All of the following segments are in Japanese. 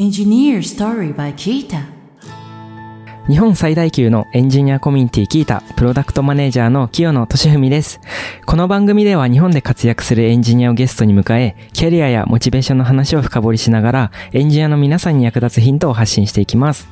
Engineer Story by Kita 日本最大級のエンジニアコミュニティキータプロダクトマネージャーの清野俊文です。この番組では日本で活躍するエンジニアをゲストに迎え、キャリアやモチベーションの話を深掘りしながら、エンジニアの皆さんに役立つヒントを発信していきます。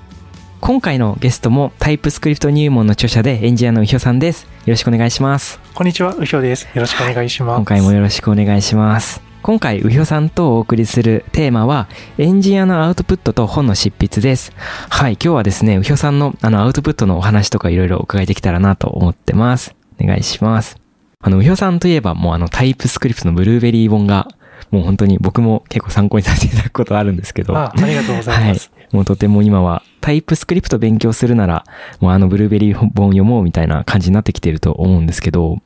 今回のゲストもタイプスクリプト入門の著者でエンジニアのうひょさんです。よろしくお願いします。こんにちは、うひょうです。よろしくお願いします。今回もよろしくお願いします。今回、うひょさんとお送りするテーマは、エンジニアのアウトプットと本の執筆です。はい、今日はですね、うひょさんのあのアウトプットのお話とかいろいろお伺いできたらなと思ってます。お願いします。あの、うひょさんといえばもうあのタイプスクリプトのブルーベリー本が、もう本当に僕も結構参考にさせていただくことあるんですけど。あありがとうございます。はい。もうとても今はタイプスクリプト勉強するなら、もうあのブルーベリー本読もうみたいな感じになってきてると思うんですけど、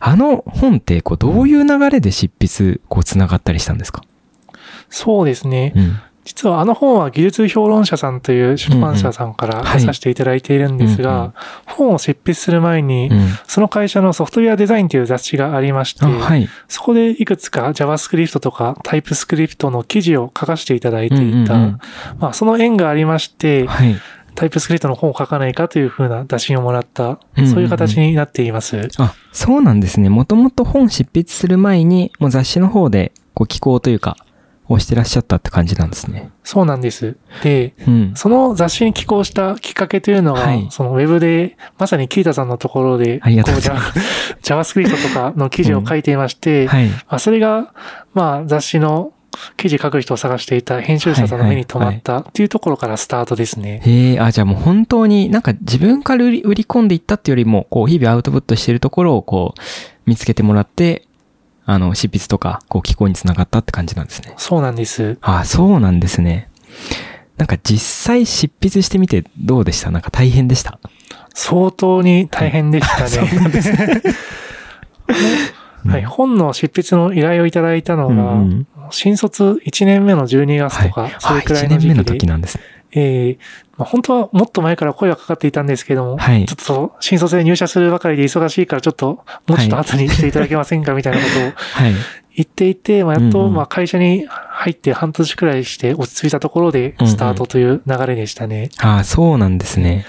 あの本ってこうどういう流れで執筆こう繋がったりしたんですか？そうですね。うん。実はあの本は技術評論者さんという出版社さんから出させていただいているんですが、うんうん本を執筆する前に、うん。その会社のソフトウェアデザインという雑誌がありまして、あ、はい。そこでいくつか JavaScript とか TypeScript の記事を書かせていただいていた。うんうんうんまあ、その縁がありまして、はい。タイプスクリプトの本を書かないかというふうな打診をもらった、うんうんうんそういう形になっています。あ、そうなんですね。もともと本執筆する前に、もう雑誌の方で、こう、寄稿というか、をしてらっしゃったって感じなんですね。そうなんです。で、うん。その雑誌に寄稿したきっかけというのが、はいそのウェブで、まさにキータさんのところで、ありがとうございます JavaScript とかの記事を書いていまして、はい。まあ、それが、まあ、雑誌の記事書く人を探していた編集者さんの目に留まったっていうところからスタートですね。へえ、あ、じゃあもう本当になんか自分から売り売り込んでいったっていうよりも、こう、日々アウトプットしてるところをこう、見つけてもらって、あの、執筆とか、こう、寄稿につながったって感じなんですね。そうなんです。あ、そうなんですね。なんか実際執筆してみてどうでした？なんか大変でした？相当に大変でしたね。はい、本の執筆の依頼をいただいたのが、うんうん新卒1年目の12月とか、はい。それくらいあ1年目のの時なんですね。ええまあ、本当はもっと前から声はかかっていたんですけども、はいちょっと新卒で入社するばかりで忙しいからちょっともうちょっと後にしていただけませんかみたいなことをはい。言っていて、まあ、やっうんうんとまあ会社に入って半年くらいして落ち着いたところでスタートという流れでしたね。あそうなんですね。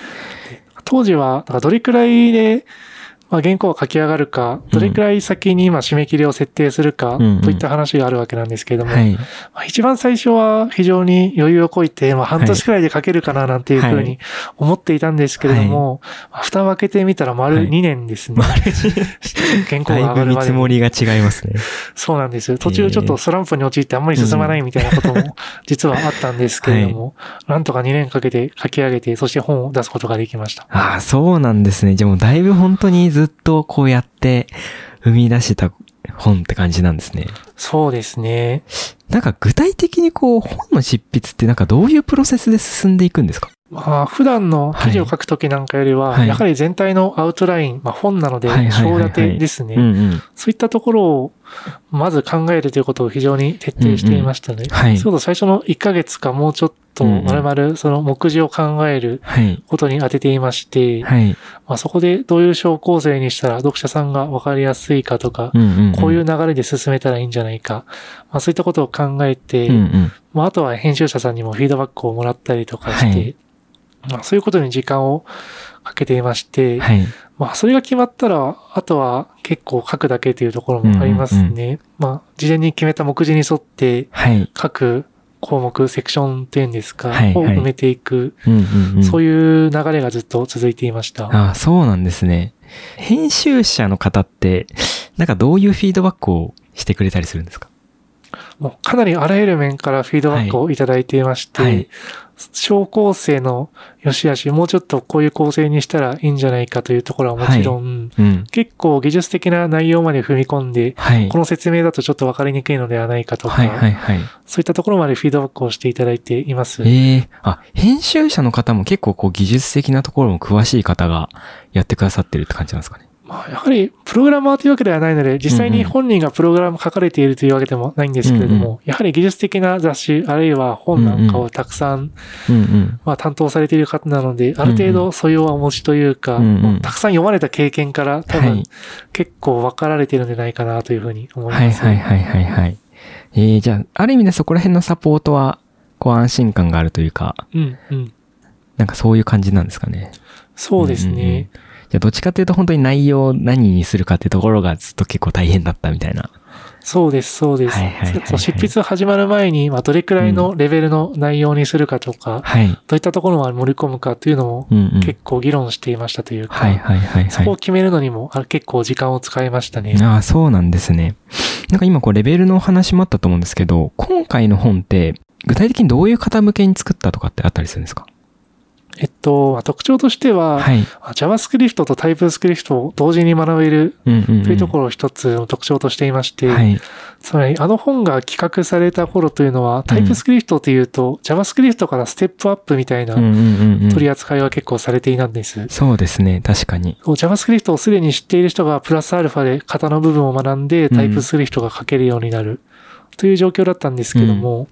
当時は、なんかどれくらいで、まあ、原稿が書き上がるか、どれくらい先に今締め切りを設定するか、といった話があるわけなんですけれども、はい。まあ一番最初は非常に余裕をこいて、まあ半年くらいで書けるかななんていうふうはに思っていたんですけれども、まあ蓋を開けてみたら丸はい2年ですね。原稿だいぶ見が上がるまでに。積もりが違いますね。そうなんです。途中ちょっとスランプに陥ってあんまり進まないみたいなことも実はあったんですけれども、なんとか2年かけて書き上げて、そして本を出すことができました。ああ、そうなんですね。じゃあもうだいぶ本当にずっとこうやって生み出した本って感じなんですね。そうですね。なんか具体的にこう本の執筆ってなんかどういうプロセスで進んでいくんですか？まあ、普段の記事を書くときなんかよりは、はいやはり全体のアウトライン、まあ本なので、章立てですね。そういったところを、まず考えるということを非常に徹底していましたね。はいそうと最初の1ヶ月かもうちょっと、うんうんまるまるその目次を考えるはい。ことに当てていまして、はい。まあそこでどういう小構成にしたら読者さんがわかりやすいかとか、うんうんうん。こういう流れで進めたらいいんじゃないか。まあそういったことを考えて、うんうん。まああとは編集者さんにもフィードバックをもらったりとかして、はいまあそういうことに時間をかけていまして、はい。まあ、それが決まったら、あとは結構書くだけというところもありますね。まあ、事前に決めた目次に沿って、はい。各項目、セクションっていうんですか、はいはいを埋めていく、うんうんうん。そういう流れがずっと続いていました。ああ、そうなんですね。編集者の方って、なんかどういうフィードバックをしてくれたりするんですか？もうかなりあらゆる面からフィードバックをいただいていまして、はい小構成の良し悪し、もうちょっとこういう構成にしたらいいんじゃないかというところはもちろん、うん。結構技術的な内容まで踏み込んで、はい。この説明だとちょっとわかりにくいのではないかとか、はいはいはい。そういったところまでフィードバックをしていただいています。ええあ、編集者の方も結構こう技術的なところも詳しい方がやってくださってるって感じなんですかね。まあ、やはり、プログラマーというわけではないので、実際に本人がプログラム書かれているというわけでもないんですけれども、うんやはり技術的な雑誌、あるいは本なんかをたくさん、うんうん。まあ、担当されている方なので、ある程うんう度素養はお持ちというか、うんうんまあたくさん読まれた経験から多分はい。結構分かられているんじゃないかなというふうに思いはいます。はいはいはいはい。えー、じゃあ、ある意味でそこら辺のサポートは、こう安心感があるというか、うん、うん。なんかそういう感じなんですかね。そうですんんうんね。じゃあどっちかっていうと本当に内容を何にするかっていうところがずっと結構大変だったみたいな。そうです、そうです。はいはいはいはいそう執筆始まる前に、まあ、どれくらいのレベルの内容にするかとか、はい。どういったところまで盛り込むかというのもうんうん。結構議論していましたというか、はいはいはいはい。そこを決めるのにもあ結構時間を使いましたね。ああ、そうなんですね。なんか今こうレベルの話もあったと思うんですけど、今回の本って具体的にどういう方向けに作ったとかってあったりするんですか？えっと、まあ特徴としては、はい。あ JavaScript と TypeScript を同時に学べるうんうん、うん。というところを一つの特徴としていまして、はい。つまりあの本が企画された頃というのは、TypeScript というと、JavaScript からステップアップみたいなうんうんうんうん。取り扱いは結構されていたんです。そうですね。確かに。JavaScript をすでに知っている人がプラスアルファで型の部分を学んでうん TypeScript が書けるようになるという状況だったんですけども、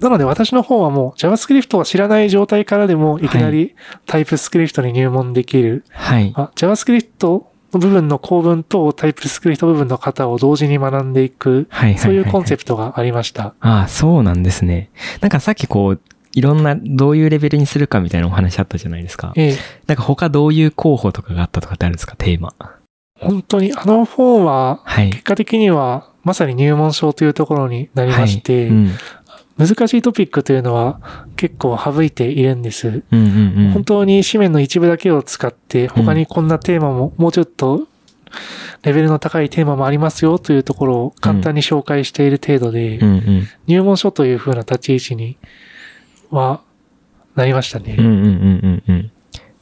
なので私の方はもう JavaScript を知らない状態からでもいきなり TypeScript に入門できる。はい。あ JavaScript の部分の構文と TypeScript 部分の型を同時に学んでいく、はい。そういうコンセプトがありました。ああ、そうなんですね。なんかさっきこう、いろんな、どういうレベルにするかみたいなお話あったじゃないですか。ええ、なんか他どういう候補とかがあったとかってあるんですか？テーマ。本当にあの本ははい。結果的にはまさに入門書というところになりまして、はい、うん。難しいトピックというのは結構省いているんです。うんうんうん。本当に紙面の一部だけを使って、他にこんなテーマも、もうちょっとレベルの高いテーマもありますよというところを簡単に紹介している程度で、うんうん。入門書という風な立ち位置にはなりましたね。うんうんうんうんうん。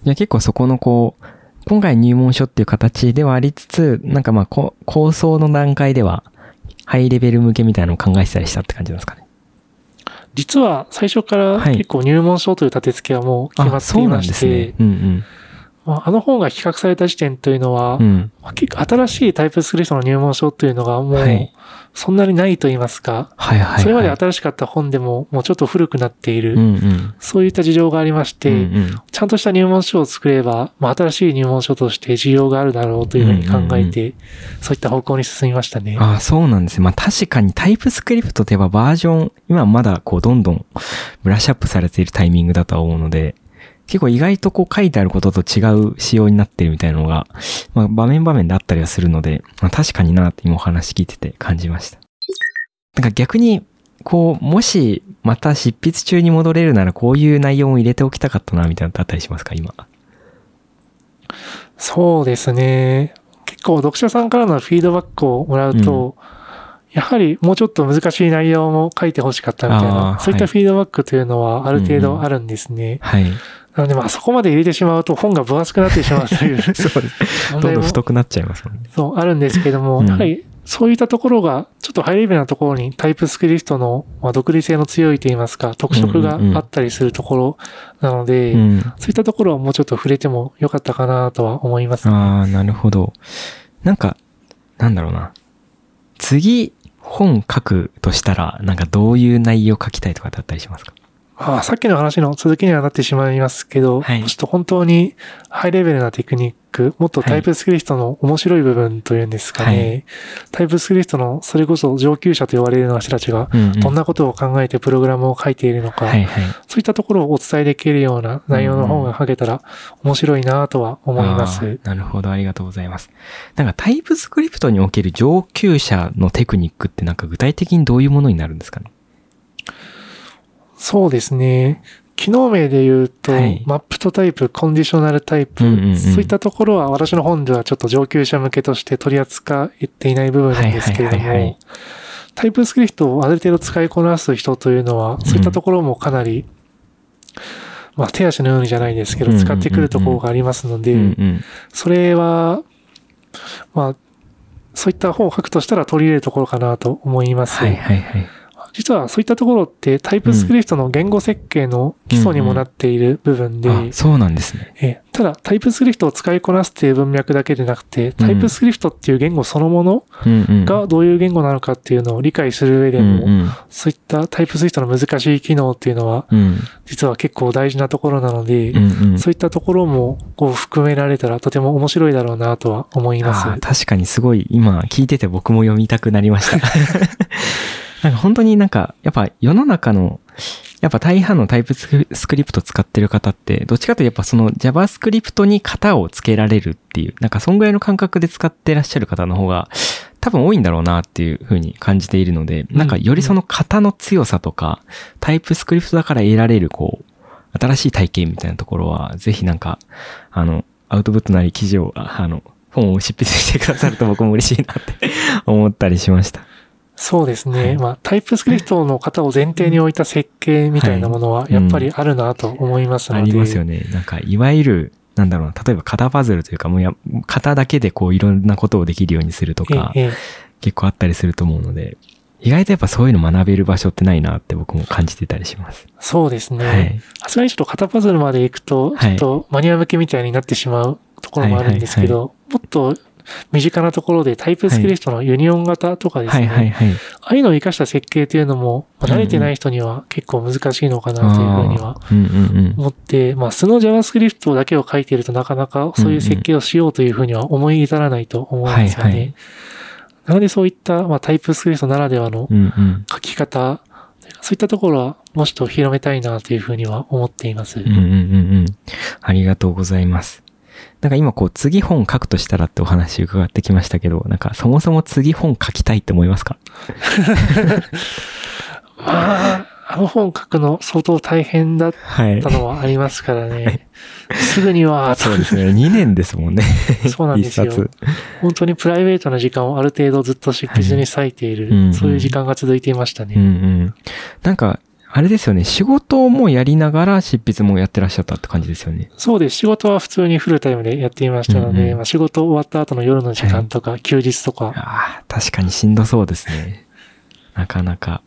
じゃあ結構そこのこう、今回入門書っていう形ではありつつ、なんかまあこ構想の段階では、ハイレベル向けみたいなのを考えてたりしたって感じなんですかね。実は最初からはい。結構入門書という立て付けはもう決まあ、っていうまして、ああの本が企画された時点というのは、うん。新しいタイプスクリプトの入門書というのがもうはいそんなにないと言いますか、はいはい、はい。それまで新しかった本でももうちょっと古くなっている、うんうん。そういった事情がありまして、うんうんちゃんとした入門書を作れば、まあ、新しい入門書として需要があるだろうというふうに考えて、そういった方向に進みましたね。ああ、そうなんですね。まあ確かにタイプスクリプトといえばバージョン、今まだこうどんどんブラッシュアップされているタイミングだとは思うので、結構意外とこう書いてあることと違う仕様になってるみたいなのが、まあ場面場面であったりはするので、まあ確かになって今お話聞いてて感じました。なんか逆に、こう、もしまた執筆中に戻れるならこういう内容も入れておきたかったなみたいなのってあったりしますか今？そうですね。結構読者さんからのフィードバックをもらうと、やはりもうちょっと難しい内容も書いてほしかったみたいあな、ーそういったはいフィードバックというのはある程うんうん度あるんですね。はい。なのでまあそこまで入れてしまうと本が分厚くなってしまうという そうです。どんどん太くなっちゃいますもんね。そうあるんですけども、うんやはりそういったところが、ちょっとハイレベルなところにタイプスクリプトの、まあ、独立性の強いといいますか、特色があったりするところなので、うん。そういったところはもうちょっと触れてもよかったかなとは思います。ああ、なるほど。なんか、なんだろうな。次、本書くとしたら、なんかどういう内容書きたいとかってあったりしますか？あさっきの話の続きにはなってしまいますけど、はいちょっと本当にハイレベルなテクニック、もっとタイプスクリプトの面白い部分というんですかね。タイプスクリプトのそれこそ上級者と言われるような人たちが。どんなことを考えてプログラムを書いているのか、はいはい。そういったところをお伝えできるような内容の本が書けたら面白いなとは思います。なるほど、ありがとうございます。なんかタイプスクリプトにおける上級者のテクニックってなんか具体的にどういうものになるんですかね？そうですね。機能名で言うと、はいマップとタイプ、コンディショナルタイプ、うんうんうんそういったところは私の本ではちょっと上級者向けとして取り扱っていない部分なんですけれどはいはいはいはいも、タイプスクリプトをある程度使いこなす人というのは、そういったところもかなり、まあ手足のようにじゃないですけど、うんうんうんうん使ってくるところがありますので、うんうん。それは、まあ、そういった本を書くとしたら取り入れるところかなと思います。はいはいはい。実はそういったところってタイプスクリプトの言語設計の基礎にもなっている部分で、あ、そうなんですね。えただタイプスクリプトを使いこなすっていう文脈だけでなくて、タイプスクリプトっていう言語そのものうんうん。がどういう言語なのかっていうのを理解する上でも、うんうん。そういったタイプスクリプトの難しい機能っていうのは、うん実は結構大事なところなので、うんうん。そういったところもこう含められたらとても面白いだろうなとは思います。確かにすごい今聞いてて僕も読みたくなりました。なんか本当になんかやっぱ世の中のやっぱ大半のタイプスクリプト使ってる方って、どっちかというとやっぱその JavaScript に型をつけられるっていう、なんかそんぐらいの感覚で使ってらっしゃる方の方が多分多いんだろうなっていうふうに感じているので、なんかよりその型の強さとか、タイプスクリプトだから得られるこう、新しい体験みたいなところは、ぜひなんか、あの、アウトプットなり記事を、ああの、本を執筆してくださると僕も嬉しいなって思ったりしました。そうですね。はいまあ、タイプスクリプトの型を前提に置いた設計みたいなものは、やっぱりあるなと思いますので。ありますよね。なんか、いわゆる、なんだろうな、例えば型パズルというか、もうや、型だけでこういろんなことをできるようにするとか、えええ結構あったりすると思うので、意外とやっぱそういうの学べる場所ってないなって僕も感じてたりします。えそうですね。はい。さすがにちょっと型パズルまで行くと、はいちょっとマニュアル向けみたいになってしまうところもあるんですけど、もっと身近なところでタイプスクリプトのユニオン型とかですね。はいはいはい。ああいうのを活かした設計というのも、まあうんうん慣れてない人には結構難しいのかなというふうには。思って、まあ素の JavaScript だけを書いているとなかなかそういう設計をしようというふうには思い至らないと思うんですよね。はいはいなのでそういった、まあ、タイプスクリプトならではのうんうん。書き方、そういったところはもしと広めたいなというふうには思っています。うんうんうんうん。ありがとうございます。なんか今こう次本書くとしたらってお話伺ってきましたけど、なんかそもそも次本書きたいって思いますか？ま あ、あの本書くの相当大変だっはいた。のはありますからね。すぐには、そうですね。2年ですもんね。そうなんですよ。本当にプライベートな時間をある程度ずっと執筆に割いている、はいそういう時間が続いていましたね。うんうん。なんか、あれですよね。仕事もやりながら執筆もやってらっしゃったって感じですよね。そうです。仕事は普通にフルタイムでやっていましたので、うんうんまあ、仕事終わった後の夜の時間とか、休日とか、ああ、確かにしんどそうですね。なかなか。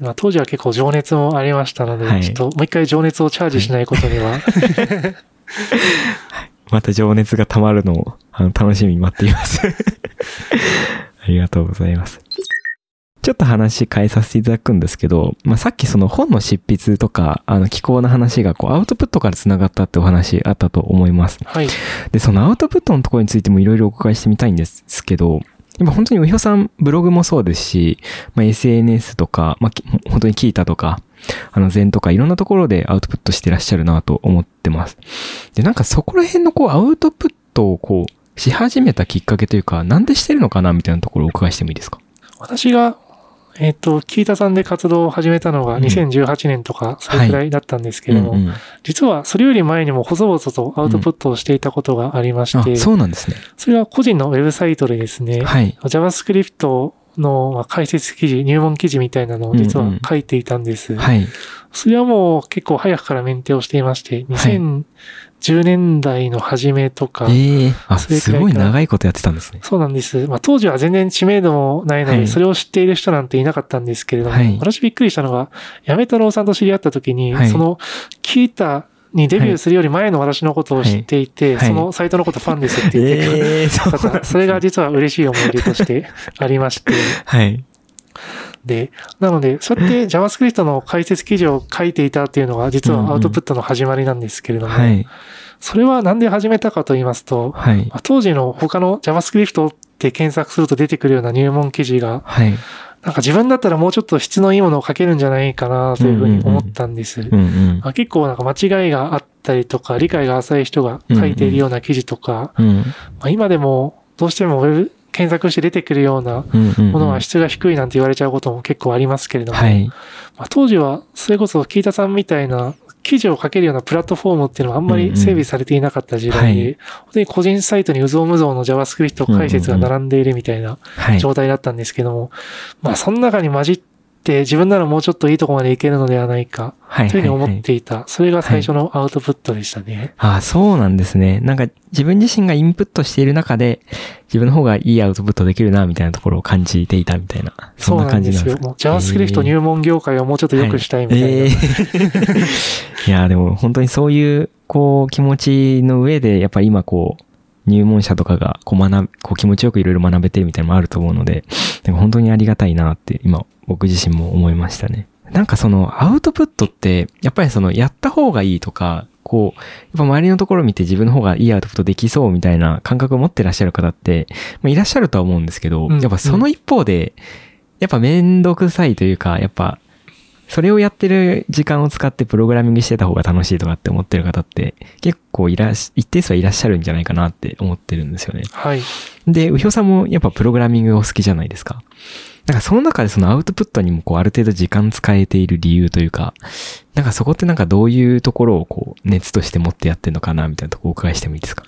まあ、当時は結構情熱もありましたので、はいちょっともう一回情熱をチャージしないことには、また情熱が溜まるのを、あの、楽しみに待っています。ありがとうございます。ちょっと話変えさせていただくんですけど、まあ、さっきその本の執筆とか、あの、気候の話が、こう、アウトプットから繋がったってお話あったと思います。はい。で、そのアウトプットのところについてもいろいろお伺いしてみたいんですけど、今本当にうひょさんブログもそうですし、まあ、SNS とか、まあ、き本当にキータとか、あの、禅とかいろんなところでアウトプットしてらっしゃるなと思ってます。で、なんかそこら辺のこう、アウトプットをこう、し始めたきっかけというか、なんでしてるのかなみたいなところをお伺いしてもいいですか？私が、えっ、と、キータさんで活動を始めたのがうん2018年とか、それくらいだったんですけども、うんうん実はそれより前にも細々とアウトプットをしていたことがありまして、あ、そうなんですね。それは個人のウェブサイトでですね、はい。JavaScript のまあ解説記事、入門記事みたいなのを実は書いていたんです。はい。それはもう結構早くからメンテをしていまして、2010年代の初めとか、ええあ、それくらいかすごい長いことやってたんですね。そうなんです。まあ当時は全然知名度もないので、はい。それを知っている人なんていなかったんですけれども、はい。私びっくりしたのが、やめ太郎さんと知り合った時に、はい。その、キータにデビューするより前の私のことを知っていて、はい。そのサイトのことファンですって言ってくれええそうなんですね。方それが実は嬉しい思い出としてありまして、はい。で、なので、そうやって JavaScript の解説記事を書いていたっていうのが実はアウトプットの始まりなんですけれども、はい。それはなんで始めたかと言いますと、はい。まあ当時の他の JavaScript って検索すると出てくるような入門記事が、はい。なんか自分だったらもうちょっと質のいいものを書けるんじゃないかなというふうに思ったんです。うんうん。まあ結構なんか間違いがあったりとか、理解が浅い人が書いているような記事とか、うん。まあ今でもどうしてもウェブ検索して出てくるようなうんうん。ものは質が低いなんて言われちゃうことも結構ありますけれども、はい。まあ、当時はそれこそキータさんみたいな記事を書けるようなプラットフォームっていうのはあんまり整備されていなかった時代で、うんうん本当に個人サイトにうぞうむぞうの JavaScript 解説が並んでいるみたいなはい。状態だったんですけども、まあその中に混じって自分ならもうちょっといいとこまでいけるのではないか、はい。というふうに思っはいていた。それが最初のアウトプットでしたね。ああ、そうなんですね。なんか自分自身がインプットしている中で、自分の方がいいアウトプットできるな、みたいなところを感じていたみたいな。そんな感じなんですか？もう JavaScript 入門業界をもうちょっと良くしたいみたいな。はいえー いや、でも本当にそういう、こう、気持ちの上で、やっぱり今こう、入門者とかが、こう学ぶ、こう気持ちよくいろいろ学べてるみたいなのもあると思うので、なんか本当にありがたいなって、今、僕自身も思いましたね。なんかその、アウトプットって、やっぱりその、やった方がいいとか、こう、やっぱ周りのところを見て自分の方がいいアウトプットできそうみたいな感覚を持ってらっしゃる方って、まあ、いらっしゃるとは思うんですけど、うんやっぱその一方で、やっぱめんどくさいというか、やっぱ、それをやってる時間を使ってプログラミングしてた方が楽しいとかって思ってる方って結構いらっし、一定数はいらっしゃるんじゃないかなって思ってるんですよね。はい。で、うひょさんもやっぱプログラミングがお好きじゃないですか。なんかその中でそのアウトプットにもこうある程度時間使えている理由というか、なんかそこってなんかどういうところをこう熱として持ってやってんのかなみたいなとこお伺いしてもいいですか？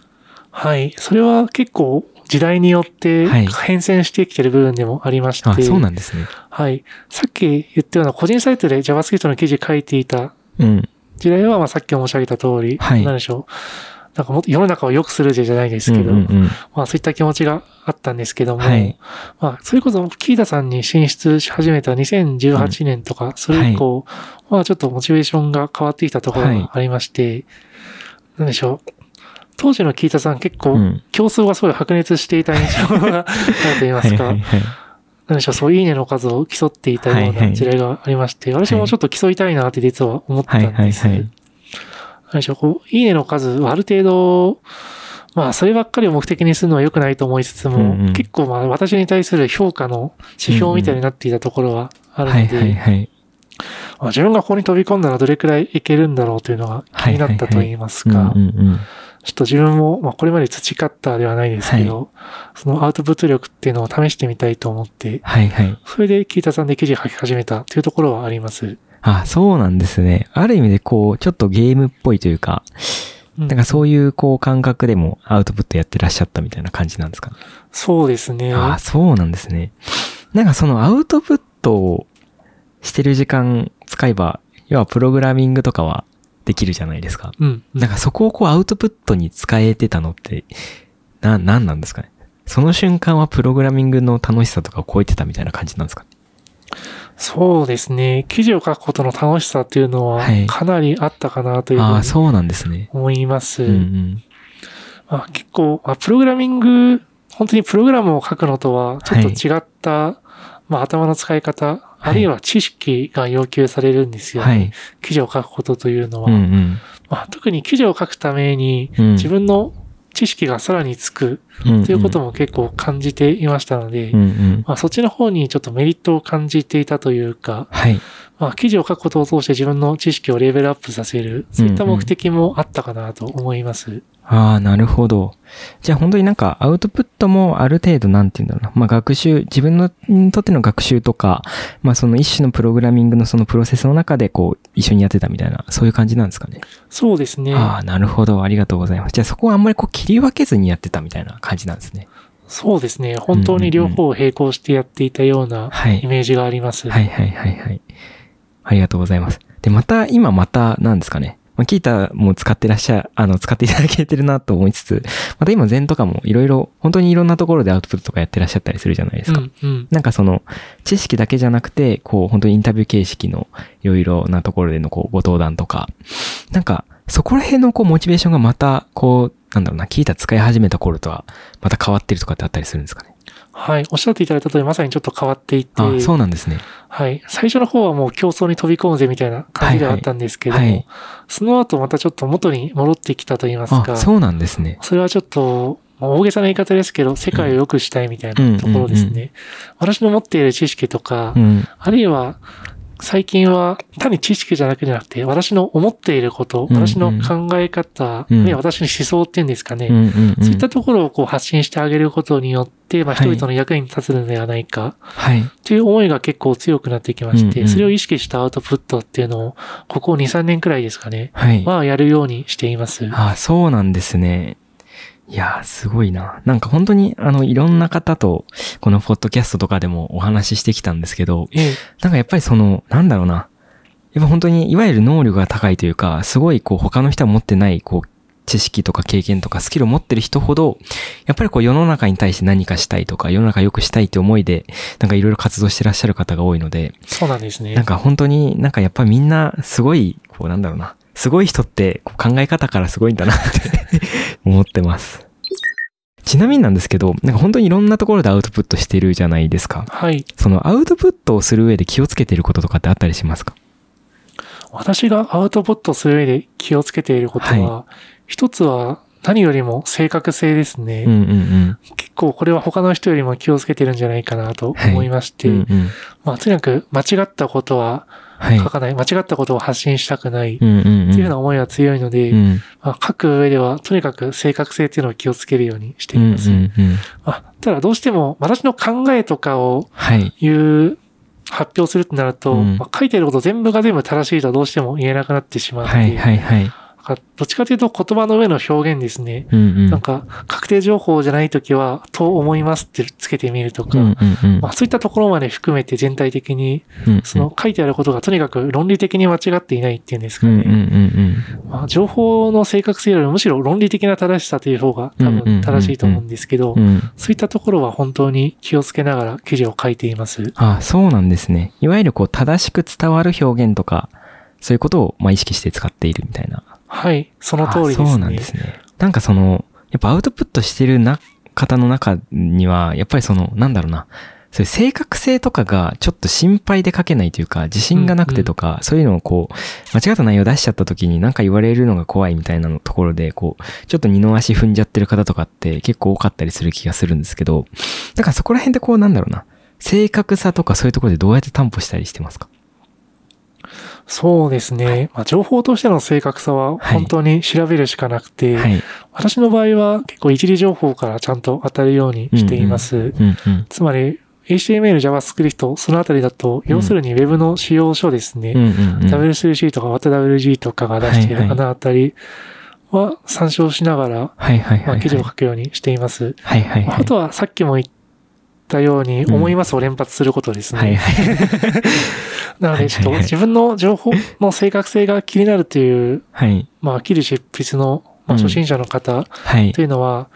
はい。それは結構時代によってはい変遷してきてる部分でもありまして、あ、そうなんですね。はい。さっき言ったような個人サイトで JavaScript の記事書いていたうん。時代は、まあさっき申し上げた通り、はい何でしょう。なんかもっと世の中を良くするじゃないですけど、うんうんうんまあそういった気持ちがあったんですけども、はいまあそれこそキータさんに進出し始めた2018年とか、それ以降、まあちょっとモチベーションが変わってきたところがありまして、なんでしょう。当時のキータさん結構うん。競争がすごい白熱していた印象があると言いますか、はいはいはい。なんでしょう、そう、いいねの数を競っていたようない時代がありまして、私もちょっと競いたいなって実は思ったんです。はいはいはい。なんでしょう、こう、いいねの数はある程度、まあ、そればっかりを目的にするのは良くないと思いつつも、うんうん。結構まあ、私に対する評価の指標みたいになっていたところはあるので、自分がここに飛び込んだらどれくらいいけるんだろうというのが気になったと言いますか。ちょっと自分も、まあ、これまで培ったではないですけど、そのアウトプット力っていうのを試してみたいと思って、はいはい。それでキータさんで記事書き始めたというところはあります。あ、そうなんですね。ある意味でこう、ちょっとゲームっぽいというか、うんなんかそういうこう感覚でもアウトプットやってらっしゃったみたいな感じなんですかね。そうですね。あ、そうなんですね。なんかそのアウトプットをしてる時間使えば、要はプログラミングとかはできるじゃないですか。うん。うんなんかそこをこうアウトプットに使えてたのって、な、なんなんですかね。その瞬間はプログラミングの楽しさとかを超えてたみたいな感じなんですかね。そうですね。記事を書くことの楽しさっていうのははいかなりあったかなというふああ、うにそうなんですね。思います。うんうん。まあ、結構、まあ、プログラミング、本当にプログラムを書くのとはちょっと違った、まあ、頭の使い方、あるいは知識が要求されるんですよね。はい。記事を書くことというのは。うんうん。まあ、特に記事を書くためにうん自分の知識がさらにつくうんということも結構感じていましたので、うんうん。まあ、そっちの方にちょっとメリットを感じていたというか、はい。まあ、記事を書くことを通して自分の知識をレベルアップさせる、そういった目的もあったかなと思います。ああ、なるほど。じゃあ本当になんかアウトプットもある程度なんて言うんだろうな。まあ学習、自分のにとっての学習とか、まあその一種のプログラミングのそのプロセスの中でこう一緒にやってたみたいな、そういう感じなんですかね。そうですね。ああ、なるほど。ありがとうございます。じゃあそこはあんまりこう切り分けずにやってたみたいな感じなんですね。そうですね。本当に両方を並行してやっていたようなはいイメージがあります。はいはいはいはい。ありがとうございます。で、また、今また、なんですかね。まあ、キータも使ってらっしゃ、あの、使っていただけてるなと思いつつ、また今禅とかもいろいろ、本当にいろんなところでアウトプットとかやってらっしゃったりするじゃないですか。うん、うん。なんかその、知識だけじゃなくて、こう、本当にインタビュー形式のいろいろなところでのこう、ご登壇とか、なんか、そこら辺のこう、モチベーションがまた、こう、なんだろうな、キータ使い始めた頃とは、また変わってるとかってあったりするんですかね？はい。おっしゃっていただいた通り、まさにちょっと変わっていて、あ、そうなんですね。はい。最初の方はもう競争に飛び込むぜみたいな感じではあったんですけども、はいはいその後またちょっと元に戻ってきたと言いますあ、か、そうなんですね。それはちょっと、まあ大げさな言い方ですけど、世界を良くしたいみたいなところですね。うんうんう私の持っている知識とか、うん。あるいは、最近は単に知識じゃなくじゃなくて、私の思っていること、うんうん私の考え方、うんあるいは私の思想っていうんですかね、うんうんうん。そういったところをこう発信してあげることによって、まあ、はい人々の役に立つのではないか、はい。という思いが結構強くなってきまして、うんうんそれを意識したアウトプットっていうのを、ここ2、3年くらいですかね、はい。はやるようにしています。あ、そうなんですね。いやー、すごいな。なんか本当に、あの、いろんな方と、このポッドキャストとかでもお話ししてきたんですけど、ええ、なんかやっぱりその、なんだろうな。やっぱ本当に、いわゆる能力が高いというか、すごいこう、他の人は持ってない、こう、知識とか経験とかスキルを持ってる人ほど、やっぱりこう世の中に対して何かしたいとか、世の中良くしたいって思いで、なんかいろいろ活動してらっしゃる方が多いので、そうなんですね。なんか本当になんかやっぱりみんなすごい、こうなんだろうな。すごい人ってこう考え方からすごいんだなって思ってます。ちなみになんですけど、なんか本当にいろんなところでアウトプットしてるじゃないですか。はい。そのアウトプットをする上で気をつけてることとかってあったりしますか？私がアウトプットする上で気をつけていることは、一つは何よりも正確性ですね。うんうん結構これは他の人よりも気をつけてるんじゃないかなと思いまして、うん。うんうん。まあとにかく間違ったことは、はい。書かない、間違ったことを発信したくない、っ。ていうような思いが強いので、うん。まあ、書く上では、とにかく正確性っていうのを気をつけるようにしてうんうんいます。うん。まあ、ただどうしても、私の考えとかをはい。言う、発表するってなると、うんまあ、書いてること全部が全部正しいとはどうしても言えなくなってしまうので、はいはいはい。なんかどっちかというと言葉の上の表現ですね。うんうん。なんか、確定情報じゃないときは、と思いますってつけてみるとか、うんうんうんまあ、そういったところまで含めて全体的に、うんうん。その書いてあることがとにかく論理的に間違っていないっていうんですかね。うんうんうんまあ、情報の正確性よりもむしろ論理的な正しさという方が多うんうんうんうん分正しいと思うんですけどうん。う、ん。そういったところは本当に気をつけながら記事を書いています。あそうなんですね。いわゆるこう、正しく伝わる表現とか、そういうことを、まあ、意識して使っているみたいな。はい、その通りですね。あそうなんですね。なんかその、やっぱアウトプットしてるな、方の中には、やっぱりその、なんだろうな、そういう正確性とかがちょっと心配で書けないというか、自信がなくてとか、そういうのをこう、間違った内容出しちゃった時に何か言われるのが怖いみたいなのところで、こう、ちょっと二の足踏んじゃってる方とかって結構多かったりする気がするんですけど、なんかそこら辺でこう、なんだろうな、正確さとかそういうところでどうやって担保したりしてますか？そうですね。まあ、情報としての正確さは本当に調べるしかなくて、はい。私の場合は結構一時情報からちゃんと当たるようにしています。つまり、HTML、JavaScript、そのあたりだと、要するに Web の使用書ですね。うんうんうん。W3C とか WG とかが出していはいはいるあのあたりは参照しながら。記事を書くようにしています。はいはいはい。あとはさっきも言ったように、うん思いますを連発することですね。はいはい。なので、ちょっと自分の情報の正確性が気になるという、はい。まあ、記事執筆の、まあ、うん初心者の方はいと。いうのは、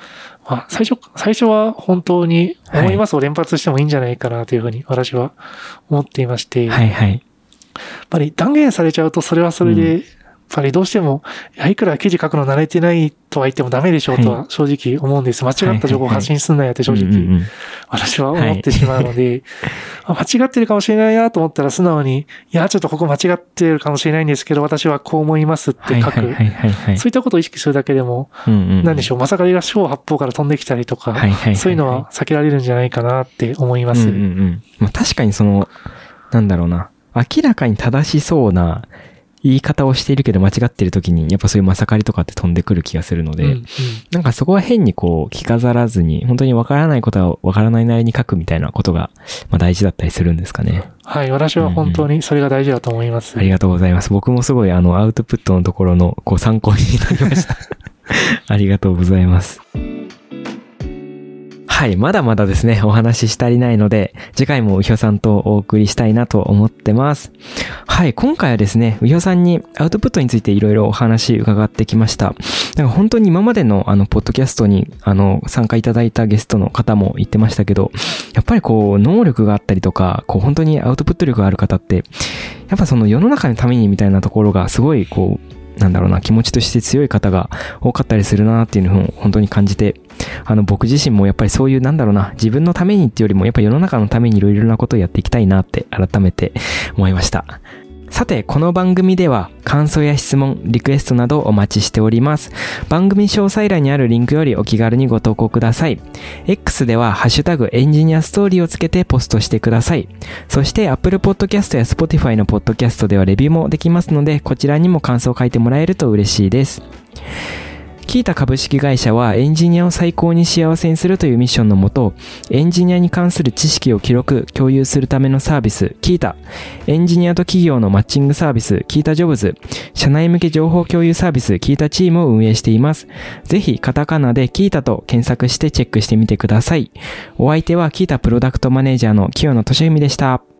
まあ、最初、最初は本当に思いますを連発してもいいんじゃないかなというふうに私は思っていまして、やっはいはい。ぱり断言されちゃうとそれはそれで、やっぱりどうしても、いくら記事書くの慣れてないとは言ってもダメでしょうとは正直思うんです。間違った情報を発信すんなよって正直ん私は思ってしまうので、あ間違ってるかもしれないなと思ったら素直に、いや、ちょっとここ間違ってるかもしれないんですけど、私はこう思いますって書く。そういったことを意識するだけでも、うんうんうんなんでしょう、まさかりが四方八方から飛んできたりとか、そういうのは避けられるんじゃないかなって思います。確かにその、なんだろうな。明らかに正しそうな言い方をしているけど間違ってる時に、やっぱそういうまさかりとかって飛んでくる気がするので、うんうんなんかそこは変にこう、着飾らずに、本当にわからないことはわからないなりに書くみたいなことが、まあ大事だったりするんですかね。はい、私は本当にそれが大事だと思います。ありがとうございます。僕もすごいあの、アウトプットのところの、こう、参考になりました。ありがとうございます。はい、まだまだですね、お話ししたりないので、次回もうひょさんとお送りしたいなと思ってます。はい、今回はですね、うひょさんにアウトプットについていろいろお話伺ってきました。なんか本当に今までのあの、ポッドキャストにあの、参加いただいたゲストの方も言ってましたけど、やっぱりこう、能力があったりとか、こう、本当にアウトプット力がある方って、やっぱその世の中のためにみたいなところがすごいこう、なんだろうな、気持ちとして強い方が多かったりするなっていうのを本当に感じて、あの僕自身もやっぱりそういうなんだろうな、自分のためにっていうよりもやっぱ世の中のためにいろいろなことをやっていきたいなって改めて思いました。さて、この番組では感想や質問、リクエストなどお待ちしております。番組詳細欄にあるリンクよりお気軽にご投稿ください。X ではハッシュタグエンジニアストーリーをつけてポストしてください。そして Apple Podcast や Spotify の Podcast ではレビューもできますので、こちらにも感想を書いてもらえると嬉しいです。キータ株式会社はエンジニアを最高に幸せにするというミッションのもと、エンジニアに関する知識を記録、共有するためのサービス、キータ、エンジニアと企業のマッチングサービス、キータジョブズ、社内向け情報共有サービス、キータチームを運営しています。ぜひ、カタカナでキータと検索してチェックしてみてください。お相手はキータプロダクトマネージャーの清野俊文でした。